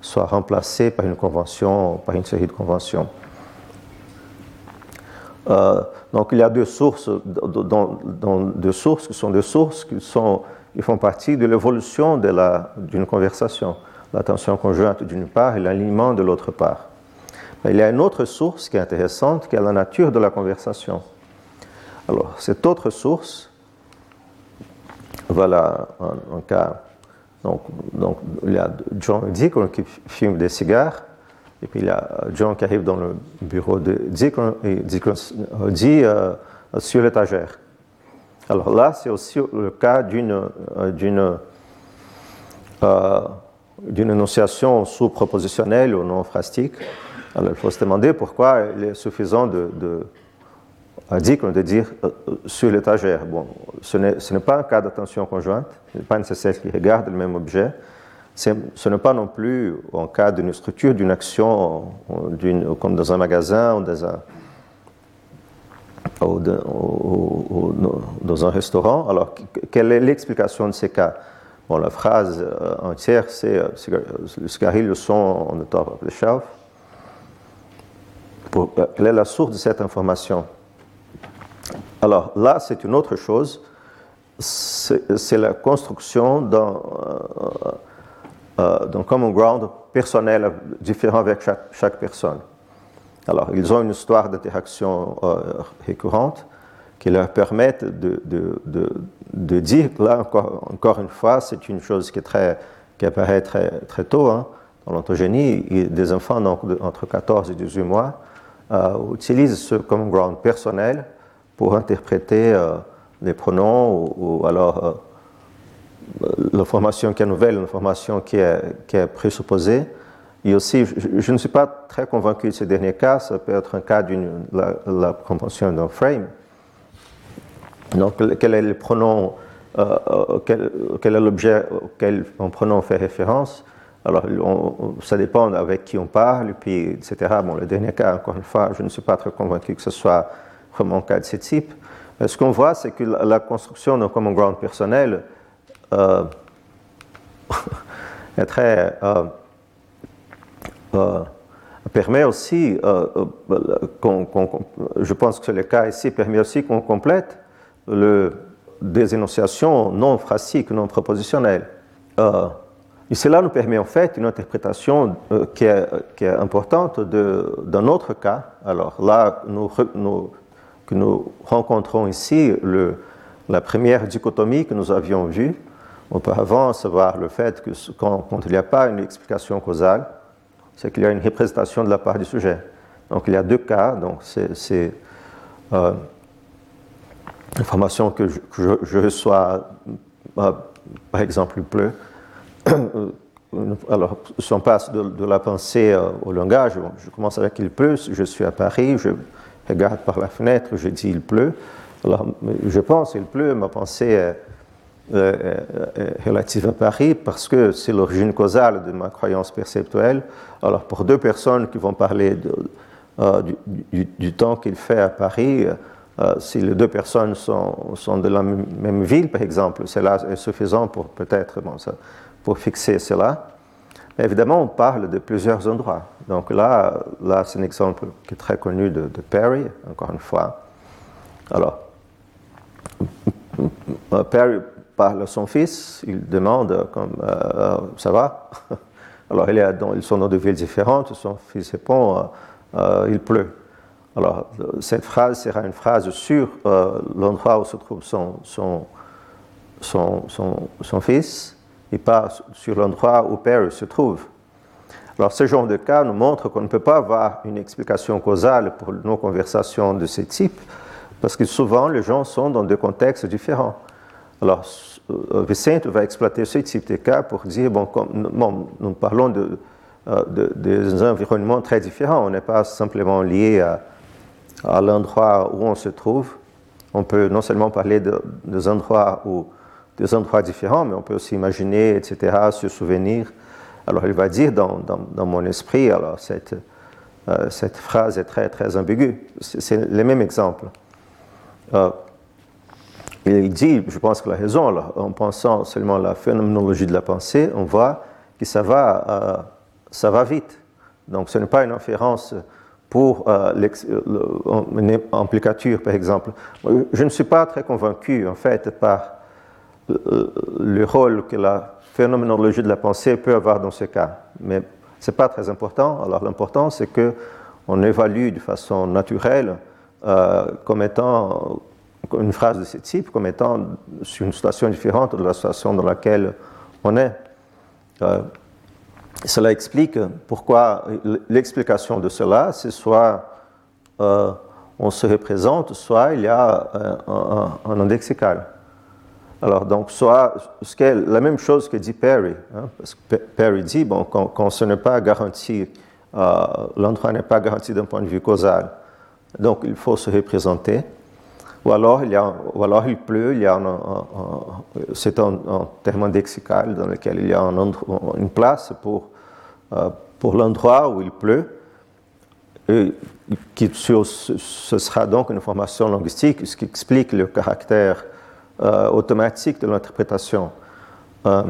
C: soit remplacée par une convention, par une série de conventions. Euh, donc il y a deux sources, deux qui sont des sources qui, sont, qui font partie de l'évolution d'une conversation l'attention conjointe d'une part et l'alignement de l'autre part. Mais il y a une autre source qui est intéressante, qui est la nature de la conversation. Alors, cette autre source, voilà un, cas. Donc, donc, il y a John Deacon qui fume des cigares, et puis il y a John qui arrive dans le bureau de Deacon et Deacon dit euh, sur l'étagère. Alors là, c'est aussi le cas d'une, euh, d'une euh, d'une énonciation sous-propositionnelle ou non phrastique. Alors il faut se demander pourquoi il est suffisant de, de, de dire euh, sur l'étagère. Bon, ce n'est pas un cas d'attention conjointe, ce n'est pas nécessaire qu'il regarde le même objet. Ce n'est pas non plus en cas d'une structure, d'une action, comme dans un magasin ou dans un, dans restaurant. Alors, quelle est l'explication de ces cas? La phrase euh, entière, c'est euh, le cigarilles le sont on top of the shelf. Euh, quelle est la source de cette information? Alors là, c'est une autre chose. C'est la construction d'un common ground personnel différent avec chaque, personne. Alors, ils ont une histoire d'interaction récurrente qui leur permettent de, de, de, dire, là encore, encore une fois, c'est une chose qui, est très, qui apparaît très, très tôt hein, dans l'ontogénie, des enfants donc, entre 14 et 18 mois euh, utilisent ce common ground personnel pour interpréter euh, les pronoms ou, alors euh, l'information qui est nouvelle, l'information qui est, qui est présupposée. Et aussi, je, ne suis pas très convaincu de ce dernier cas, ça peut être un cas de la, la compréhension d'un frame, donc, quel est le pronom, euh, euh, quel, est l'objet auquel un pronom fait référence? Alors, ça dépend avec qui on parle, puis, etc. Bon, le dernier cas, encore une fois, je ne suis pas très convaincu que ce soit vraiment un cas de ce type. Ce qu'on voit, c'est que la, construction d'un common ground personnel euh, [LAUGHS] est très. permet aussi, je pense que c'est le cas ici, permet aussi qu'on complète le, des énonciations non phrastiques, non propositionnelles. Euh, cela nous permet en fait une interprétation euh, qui, est, qui, est, importante d'un autre cas. Alors là, nous, que nous rencontrons ici la première dichotomie que nous avions vue auparavant, à savoir le fait que quand, il n'y a pas une explication causale, c'est qu'il y a une représentation de la part du sujet. Donc il y a deux cas, donc c'est euh, l'information que, je, reçois, euh, par exemple, il pleut. [COUGHS] Alors, si on passe de, la pensée euh, au langage, je commence avec il pleut, je suis à Paris, je regarde par la fenêtre, je dis il pleut. Alors, je pense il pleut, ma pensée est, relative à Paris parce que c'est l'origine causale de ma croyance perceptuelle. Alors, pour deux personnes qui vont parler euh, du, temps qu'il fait à Paris, euh, si les deux personnes sont, sont, de la même ville, par exemple, cela est suffisant pour peut-être bon, pour fixer cela. Mais évidemment, on parle de plusieurs endroits. Donc là, là c'est un exemple qui est très connu de, Perry, encore une fois. Alors, Perry parle son fils, il demande comme euh, ça va? [LAUGHS] Alors il dans, ils sont dans deux villes différentes, son fils répond euh, il pleut. Alors cette phrase sera une phrase sur euh, l'endroit où se trouve son, fils et pas sur l'endroit où Père se trouve. Alors, ce genre de cas nous montre qu'on ne peut pas avoir une explication causale pour nos conversations de ce type, parce que souvent les gens sont dans deux contextes différents. Alors, euh, Vicente va exploiter ce type de cas pour dire bon, nous parlons de, euh, de, des environnements très différents. On n'est pas simplement lié à, à l'endroit où on se trouve. On peut non seulement parler de, des endroits où des endroits différents, mais on peut aussi imaginer, etc., se souvenir. Alors il va dire dans, dans, mon esprit, alors cette, euh, cette phrase est très, très ambiguë. C'est le même exemple. Il dit, je pense qu'il a raison, en pensant seulement à la phénoménologie de la pensée, on voit que ça va, euh, ça va vite. Donc ce n'est pas une inférence pour une implicature, par exemple. Je ne suis pas très convaincu, en fait, par le rôle que la phénoménologie de la pensée peut avoir dans ce cas. Mais ce n'est pas très important. Alors l'important, c'est qu'on évalue de façon naturelle euh, comme étant une phrase de ce type, comme étant une situation différente de la situation dans laquelle on est. Euh, cela explique pourquoi l'explication de cela, c'est soit euh, on se représente, soit il y a un, un, un alors, donc, soit ce la même chose que dit Perry, hein, parce que Perry dit, bon, quand, ce n'est pas garanti, euh, l'endroit n'est pas garanti d'un point de vue causal, donc il faut se représenter, ou alors il, y a, ou alors il pleut, il y a un, c'est un, terme lexical dans lequel il y a une place pour, euh, pour l'endroit où il pleut, et qui, ce sera donc une formation linguistique, ce qui explique le caractère euh, automatique de l'interprétation. Euh,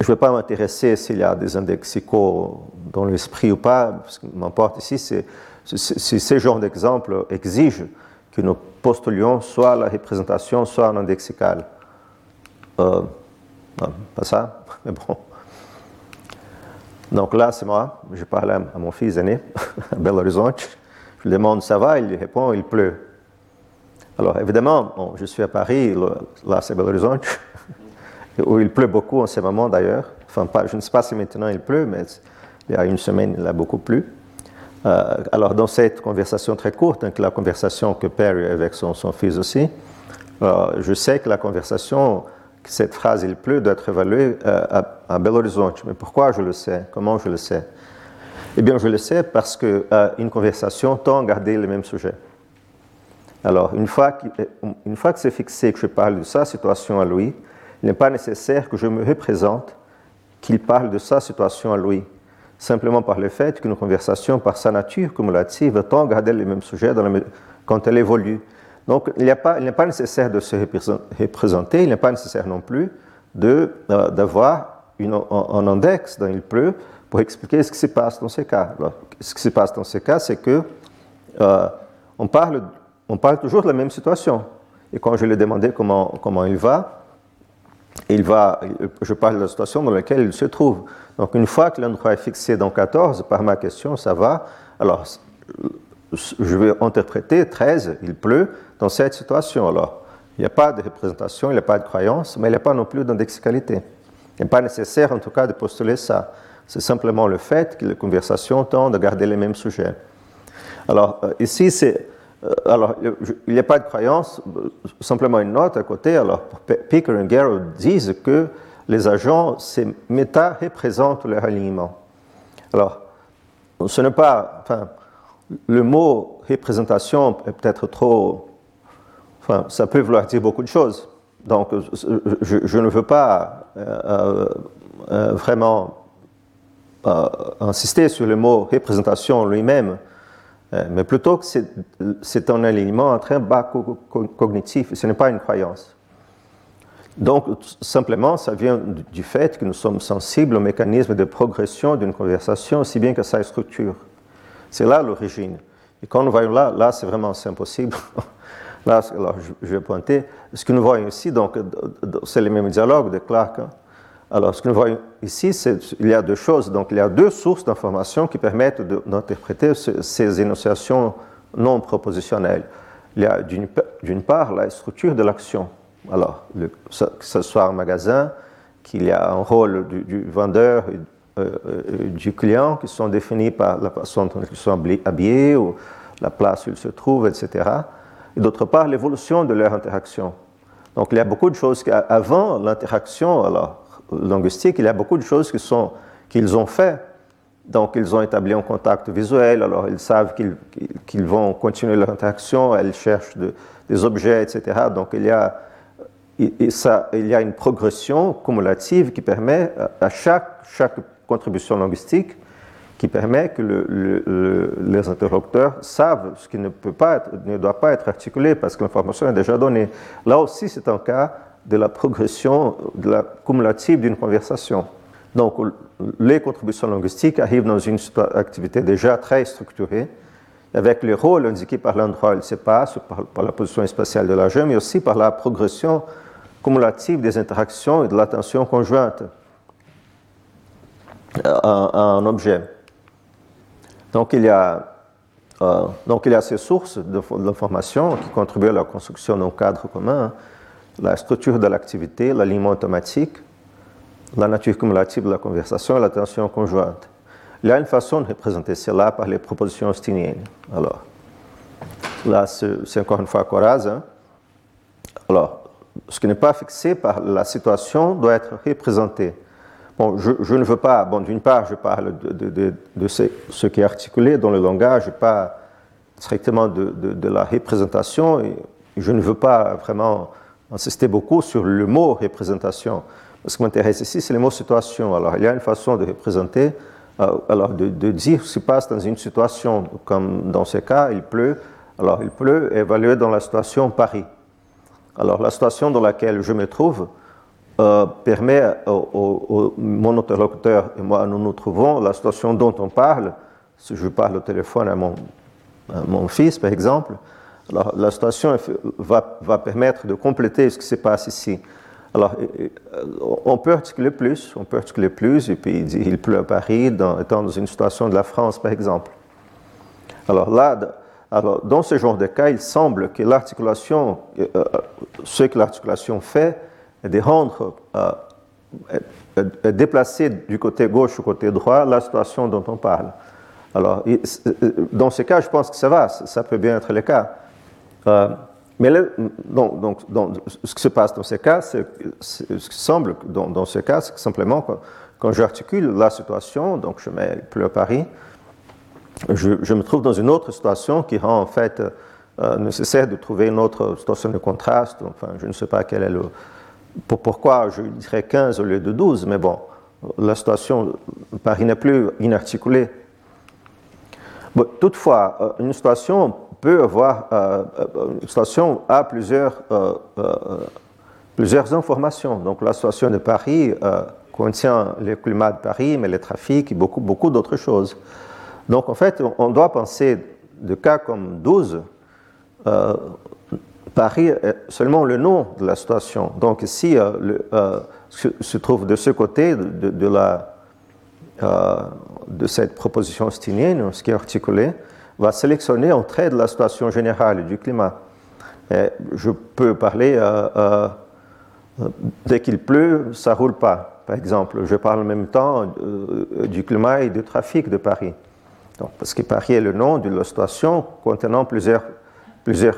C: je ne vais pas m'intéresser s'il y a des indexicaux dans l'esprit ou pas, ce qui m'importe ici, c'est si ce genre d'exemple exige que nous postulions soit la représentation, soit un indexical. Euh, pas [LAUGHS] ça, mais bon. Donc là, c'est moi, je parle à mon fils aîné, [LAUGHS] à Belo Horizonte. Je lui demande ça va, il répond il pleut. Alors évidemment, je suis à Paris, là c'est Belo Horizonte, [LAUGHS] où il pleut beaucoup en ce moment d'ailleurs. Enfin, je ne sais pas si maintenant il pleut, mais il y a une semaine, il a beaucoup plu. Euh, alors dans cette conversation très courte, donc la conversation que Perry a avec son, fils aussi, euh, je sais que la conversation, cette phrase il pleut, doit être évaluée euh, à, à Belo Horizonte. Mais pourquoi je le sais? Comment je le sais? Eh bien, je le sais parce qu'une conversation tend à garder le même sujet. Alors, une fois, que, une fois que c'est fixé que je parle de sa situation à lui, il n'est pas nécessaire que je me représente qu'il parle de sa situation à lui, simplement par le fait qu'une conversation, par sa nature cumulative, tend à garder le même sujet quand elle évolue. Donc, il n'est pas, nécessaire de se représenter, il n'est pas nécessaire non plus euh, d'avoir un, index dans il pleut pour expliquer ce qui se passe dans ces cas. ce qui se passe dans ces cas, c'est que euh, on parle toujours de la même situation. Et quand je lui ai demandé comment il va, il va, je parle de la situation dans laquelle il se trouve. Donc une fois que l'endroit est fixé dans 14, par ma question, ça va. Alors, je vais interpréter 13, il pleut, dans cette situation. Alors, il n'y a pas de représentation, il n'y a pas de croyance, mais il n'y a pas non plus d'indexicalité. Il n'est pas nécessaire, en tout cas, de postuler ça. C'est simplement le fait que les conversations tendent à garder les mêmes sujets. Alors, ici, c'est euh, alors, il n'y a pas de croyance, simplement une note à côté. Alors, Picker et Garrow disent que les agents, ces méta représentent leur alignement. Alors, ce n'est pas. Enfin, le mot représentation est peut-être trop. Enfin, ça peut vouloir dire beaucoup de choses. Donc, je, ne veux pas euh, euh, vraiment insister sur le mot représentation lui-même. Euh, mais plutôt que c'est un alignement entre un bas cognitif, ce n'est pas une croyance. Donc, simplement, ça vient du fait que nous sommes sensibles au mécanisme de progression d'une conversation, aussi bien que sa structure. C'est là l'origine. Et quand nous voyons là, là, c'est vraiment impossible. [LAUGHS] là, alors, je vais pointer. Ce que nous voyons ici, donc, c'est le même dialogue de Clark. Hein. Alors, ce que nous voyons ici, c'est il y a deux choses. Donc, il y a deux sources d'informations qui permettent d'interpréter ces énonciations non propositionnelles. Il y a d'une part la structure de l'action. Alors, que ce soit un magasin, qu'il y a un rôle du, vendeur et euh, euh, du client qui sont définis par la façon dont ils sont habillés ou la place où ils se trouvent, etc. Et d'autre part, l'évolution de leur interaction. Donc, il y a beaucoup de choses qu'avant l'interaction, alors, linguistique, il y a beaucoup de choses qu'ils sont, qu'ils ont fait. Donc, ils ont établi un contact visuel, alors ils savent qu'ils, vont continuer leur interaction, elles cherchent des objets, etc. Donc, il y, a, ça, il y a une progression cumulative qui permet à chaque, chaque contribution linguistique qui permet que le, les interlocuteurs savent ce qui ne, peut pas être, ne doit pas être articulé parce que l'information est déjà donnée. Là aussi, c'est un cas de la progression de la cumulative d'une conversation. Donc, les contributions linguistiques arrivent dans une activité déjà très structurée, avec les rôles indiqués par l'endroit où il se passe, par, la position spatiale de l'agent, mais aussi par la progression cumulative des interactions et de l'attention conjointe à, un objet. Donc il, y a, euh, donc, il y a ces sources d'information qui contribuent à la construction d'un cadre commun la structure de l'activité, l'alignement automatique, la nature cumulative de la conversation et l'attention conjointe. Il y a une façon de représenter cela par les propositions austiniennes. Alors, là, c'est encore une fois Coraz. Hein. Alors, ce qui n'est pas fixé par la situation doit être représenté. Bon, je, ne veux pas, bon, d'une part, je parle de, de, ce, qui est articulé dans le langage, pas strictement de, la représentation, et je ne veux pas vraiment insisté beaucoup sur le mot représentation. Ce qui m'intéresse ici, c'est le mot situation. Alors, il y a une façon de représenter, euh, alors de, dire ce qui se passe dans une situation, comme dans ce cas, il pleut. Alors, il pleut, évalué dans la situation Paris. Alors, la situation dans laquelle je me trouve euh, permet au, mon interlocuteur et moi, nous nous trouvons, la situation dont on parle, si je parle au téléphone à mon fils, par exemple, alors, la situation va, permettre de compléter ce qui se passe ici. Alors, on peut articuler plus, on peut articuler plus, et puis il pleut à Paris, étant dans une situation de la France, par exemple. Alors là, alors, dans ce genre de cas, il semble que l'articulation, euh, euh, ce que l'articulation fait, est de rendre, euh, déplacer du côté gauche au côté droit la situation dont on parle. Alors, dans ce cas, je pense que ça va, ça peut bien être le cas. Mais donc, ce qui se passe dans ce cas, ce qui semble dans, ce cas, c'est que simplement quand, j'articule la situation, donc je mets plus à Paris, je, me trouve dans une autre situation qui rend en fait euh, nécessaire de trouver une autre situation de contraste. Enfin, je ne sais pas quel est le. pourquoi je dirais 15 au lieu de 12, mais bon, la situation, Paris n'est plus inarticulée. toutefois, euh, une situation peut avoir, euh, euh, une station a plusieurs, euh, plusieurs informations. Donc la station de Paris contient le climat de Paris, mais le trafic et beaucoup, beaucoup d'autres choses. Donc en fait, on doit penser de cas comme 12. Paris est seulement le nom de la station. Donc ici, le, se trouve de ce côté de, la, de cette proposition stinienne, ce qui est articulé, va sélectionner un trait de la situation générale du climat. je peux parler euh, euh, dès qu'il pleut, ça ne roule pas. Par exemple, je parle en même temps euh, du climat et du trafic de Paris. Parce que Paris est le nom d'une situation contenant plusieurs,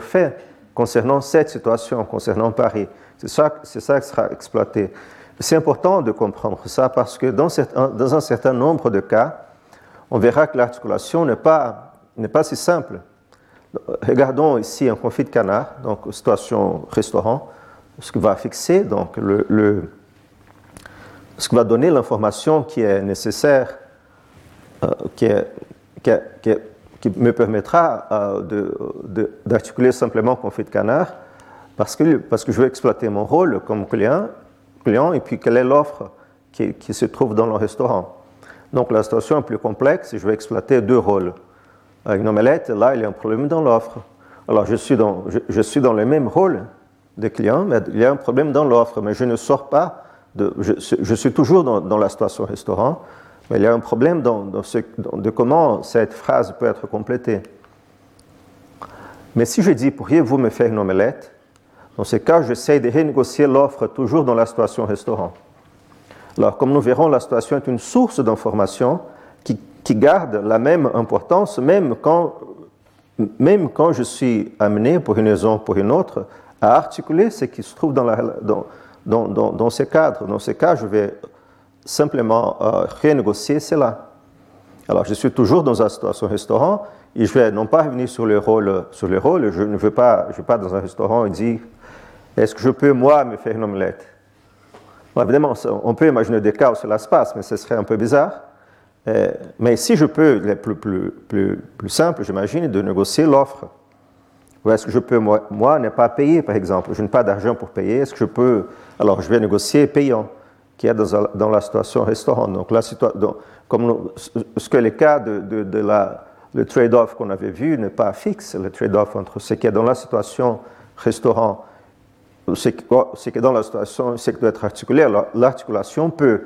C: faits concernant cette situation, concernant Paris. C'est ça, c'est qui sera exploité. C'est important de comprendre ça parce que dans, un certain nombre de cas, on verra que l'articulation n'est pas, n'est pas si simple. Regardons ici un conflit de canard, donc situation restaurant, ce qui va fixer, donc le, ce qui va donner l'information qui est nécessaire, euh, qui, me permettra euh, d'articuler simplement conflit de canard, parce que, parce que je vais exploiter mon rôle comme client, client et puis quelle est l'offre qui, qui, se trouve dans le restaurant. Donc la situation est plus complexe et je vais exploiter deux rôles. Une omelette, là, il y a un problème dans l'offre. Alors je suis dans, je, suis dans le même rôle de client, mais il y a un problème dans l'offre, mais je ne sors pas je, suis toujours dans, la situation restaurant, mais il y a un problème dans, de comment cette phrase peut être complétée. Mais si je dis, pourriez-vous me faire une omelette? Dans ce cas, j'essaie de renégocier l'offre toujours dans la situation restaurant. Alors, comme nous verrons, la situation est une source d'information qui, qui, garde la même importance, même quand, même quand je suis amené, pour une raison ou pour une autre, à articuler ce qui se trouve dans, la, dans, dans, dans, dans ce cadre. Dans ce cas, je vais simplement euh, renégocier cela. Alors, je suis toujours dans situation restaurant et je vais non pas revenir sur le rôle, sur le rôle je ne veux pas, je vais pas dans un restaurant et dire est-ce que je peux, moi, me faire une omelette? Bon, Évidemment, on peut imaginer des cas où cela se passe, mais ce serait un peu bizarre. Euh, mais si je peux, le plus, plus, simple, j'imagine, de négocier l'offre. Ou est-ce que je peux, moi, ne pas payer, par exemple? Je n'ai pas d'argent pour payer. Est-ce que je peux? Alors, je vais négocier payant, qui est dans, la situation restaurant. Donc, la donc, comme ce que le cas de, le trade-off qu'on avait vu n'est pas fixe, le trade-off entre ce qui est dans la situation restaurant, qui, ce qui est dans la situation, ce qui doit être articulé. L'articulation peut,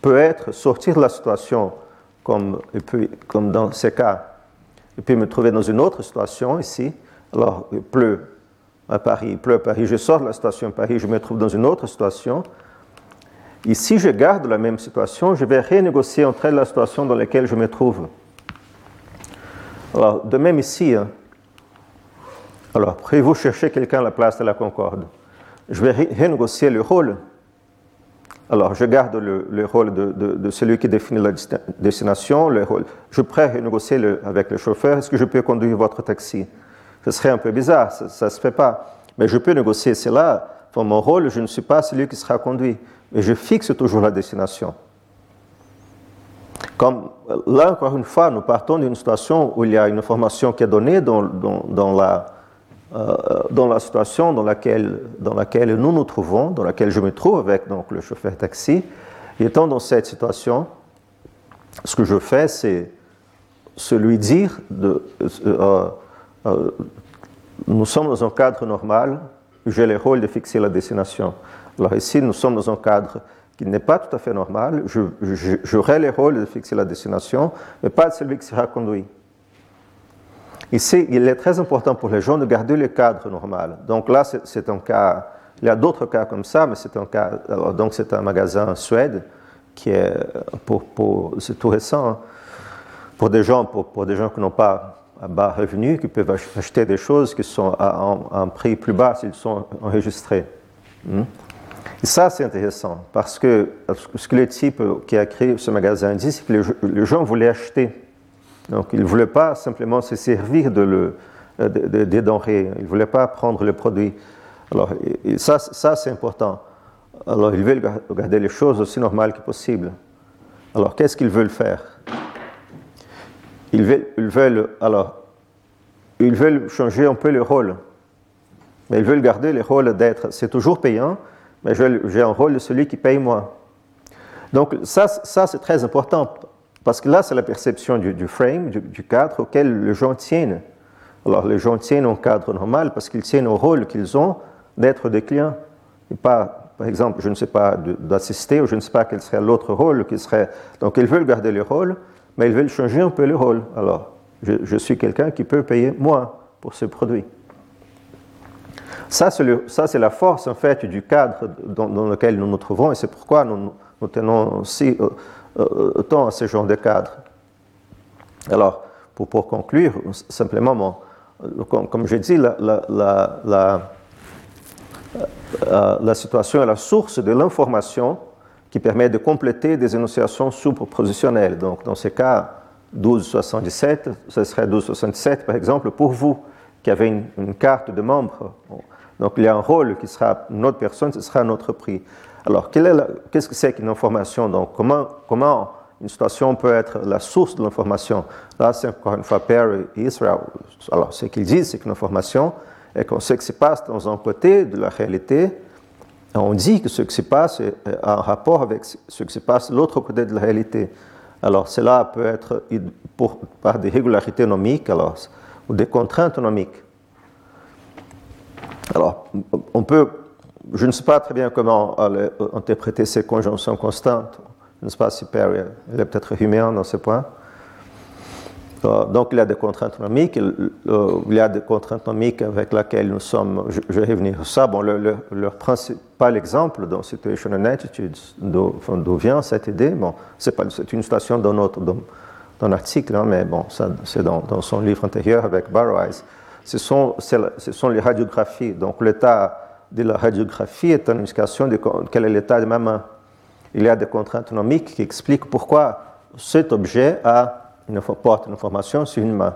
C: peut être sortir de la situation, comme, et puis, comme dans ces cas, et puis me trouver dans une autre situation ici alors, il pleut à Paris, il pleut à Paris, je sors de la station Paris, je me trouve dans une autre situation. Et si je garde la même situation, je vais renégocier entre elles la situation dans laquelle je me trouve. Alors, de même ici, hein. alors, pourriez-vous chercher quelqu'un à la place de la Concorde Je vais renégocier le rôle. Alors, je garde le, le rôle de, celui qui définit la destination. Je prêt renégocier le, avec le chauffeur. Est-ce que je peux conduire votre taxi? Ce serait un peu bizarre, ça ne se fait pas. Mais je peux négocier cela. Pour mon rôle, je ne suis pas celui qui sera conduit, mais je fixe toujours la destination. Comme là, encore une fois, nous partons d'une situation où il y a une information qui est donnée dans, la, dans la situation dans laquelle, dans laquelle nous nous trouvons, dans laquelle je me trouve avec donc, le chauffeur taxi. Étant dans cette situation, ce que je fais, c'est se lui dire euh, euh, nous sommes dans un cadre normal, j'ai le rôle de fixer la destination. Alors ici, nous sommes dans un cadre qui n'est pas tout à fait normal. J'aurai le rôle de fixer la destination, mais pas celui qui sera conduit. Ici, il est très important pour les gens de garder le cadre normal. Donc là, c'est un cas, il y a d'autres cas comme ça, mais c'est un cas, donc c'est un magasin en Suède qui est, pour, pour c'est tout récent, hein, pour des gens, pour, pour des gens qui n'ont pas à bas revenus qui peuvent acheter des choses qui sont à un, prix plus bas s'ils sont enregistrés. Hmm? Et ça, c'est intéressant parce que ce que le type qui a créé ce magasin dit, c'est que les, gens voulaient acheter. Donc, ils ne voulaient pas simplement se servir de le, des denrées, ils ne voulaient pas prendre le produit. Alors, ça, ça c'est important. Alors, ils veulent garder les choses aussi normales que possible. Alors, qu'est-ce qu'ils veulent faire? Ils veulent, alors, ils veulent changer un peu le rôle. Mais ils veulent garder le rôle d'être, c'est toujours payant, mais j'ai un rôle de celui qui paye moi. Donc ça, ça c'est très important, parce que là, c'est la perception du, frame, du, cadre auquel les gens tiennent. Alors les gens tiennent un cadre normal parce qu'ils tiennent au rôle qu'ils ont d'être des clients. Et pas, par exemple, je ne sais pas, d'assister, ou je ne sais pas quel serait l'autre rôle qui serait. Donc ils veulent garder le rôle, mais ils veulent changer un peu le rôle. Alors, je, suis quelqu'un qui peut payer moins pour ce produit. Ça, c'est la force en fait du cadre dans, lequel nous nous trouvons et c'est pourquoi nous, nous, tenons aussi autant à ce genre de cadre. Alors, pour, pour conclure, simplement, comme, comme j'ai dit, la, la, la, la, situation est la source de l'information qui permet de compléter des énonciations sous-propositionnelles. Donc, dans ce cas, 1277, ce serait 1267 par exemple, pour vous qui avez une, carte de membre. Donc, il y a un rôle qui sera notre personne, ce sera notre prix. Alors, qu'est-ce que c'est qu'une information? Donc, comment, une situation peut être la source de l'information? Là, c'est encore une fois Perry et Israël. Alors, ce qu'ils disent, c'est qu'une information est ce qui se passe dans un côté de la réalité on dit que ce qui se passe est en rapport avec ce qui se passe de l'autre côté de la réalité. Alors cela peut être par des régularités nomiques alors, ou des contraintes nomiques. Alors, on peut, je ne sais pas très bien comment interpréter ces conjonctions constantes. Je ne sais pas si Perry est peut-être humain dans ce point. Euh, donc il y a des contraintes nomiques, euh, il y a des contraintes nomiques avec lesquelles nous sommes, je, vais revenir à ça, bon, leur principal exemple dans Situation and Attitudes, d'où vient cette idée, bon, c'est une citation dans notre dans, article, hein, mais bon, c'est dans, son livre antérieur avec Barrows. Ce sont, ce sont les radiographies, donc l'état de la radiographie est une indication de quel est l'état de ma main. Il y a des contraintes nomiques qui expliquent pourquoi cet objet a une, porte une information sur une main.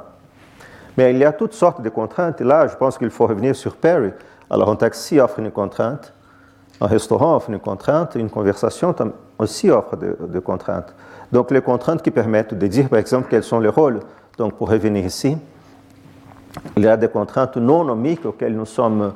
C: Mais il y a toutes sortes de contraintes, là, je pense qu'il faut revenir sur Perry. Alors, un taxi offre une contrainte, un restaurant offre une contrainte, une conversation aussi offre des contraintes. Donc, les contraintes qui permettent de dire, par exemple, quels sont les rôles. Donc, pour revenir ici, il y a des contraintes non nomiques auxquelles nous sommes,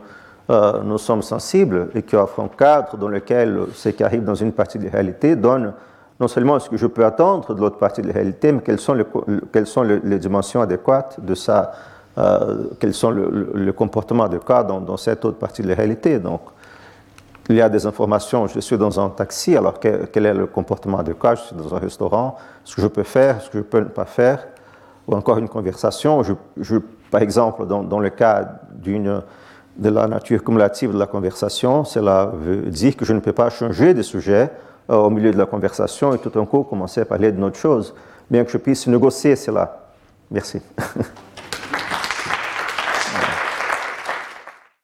C: euh, nous sommes sensibles et qui offrent un cadre dans lequel ce qui arrive dans une partie de la réalité donne non seulement ce que je peux attendre de l'autre partie de la réalité, mais quelles sont les, quelles sont les, dimensions adéquates de ça, euh, quels sont le, comportement adéquat dans, dans, cette autre partie de la réalité. Donc, il y a des informations, je suis dans un taxi, alors quel, est le comportement adéquat, je suis dans un restaurant, ce que je peux faire, ce que je peux ne pas faire, ou encore une conversation. Je, par exemple, dans, dans le cas d'une de la nature cumulative de la conversation, cela veut dire que je ne peux pas changer de sujet euh, au milieu de la conversation et tout d'un coup commencer à parler d'une autre chose, bien que je puisse négocier cela. Merci. [LAUGHS]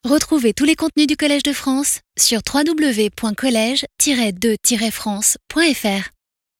A: Retrouvez tous les contenus du Collège de France sur www.colège-2-france.fr.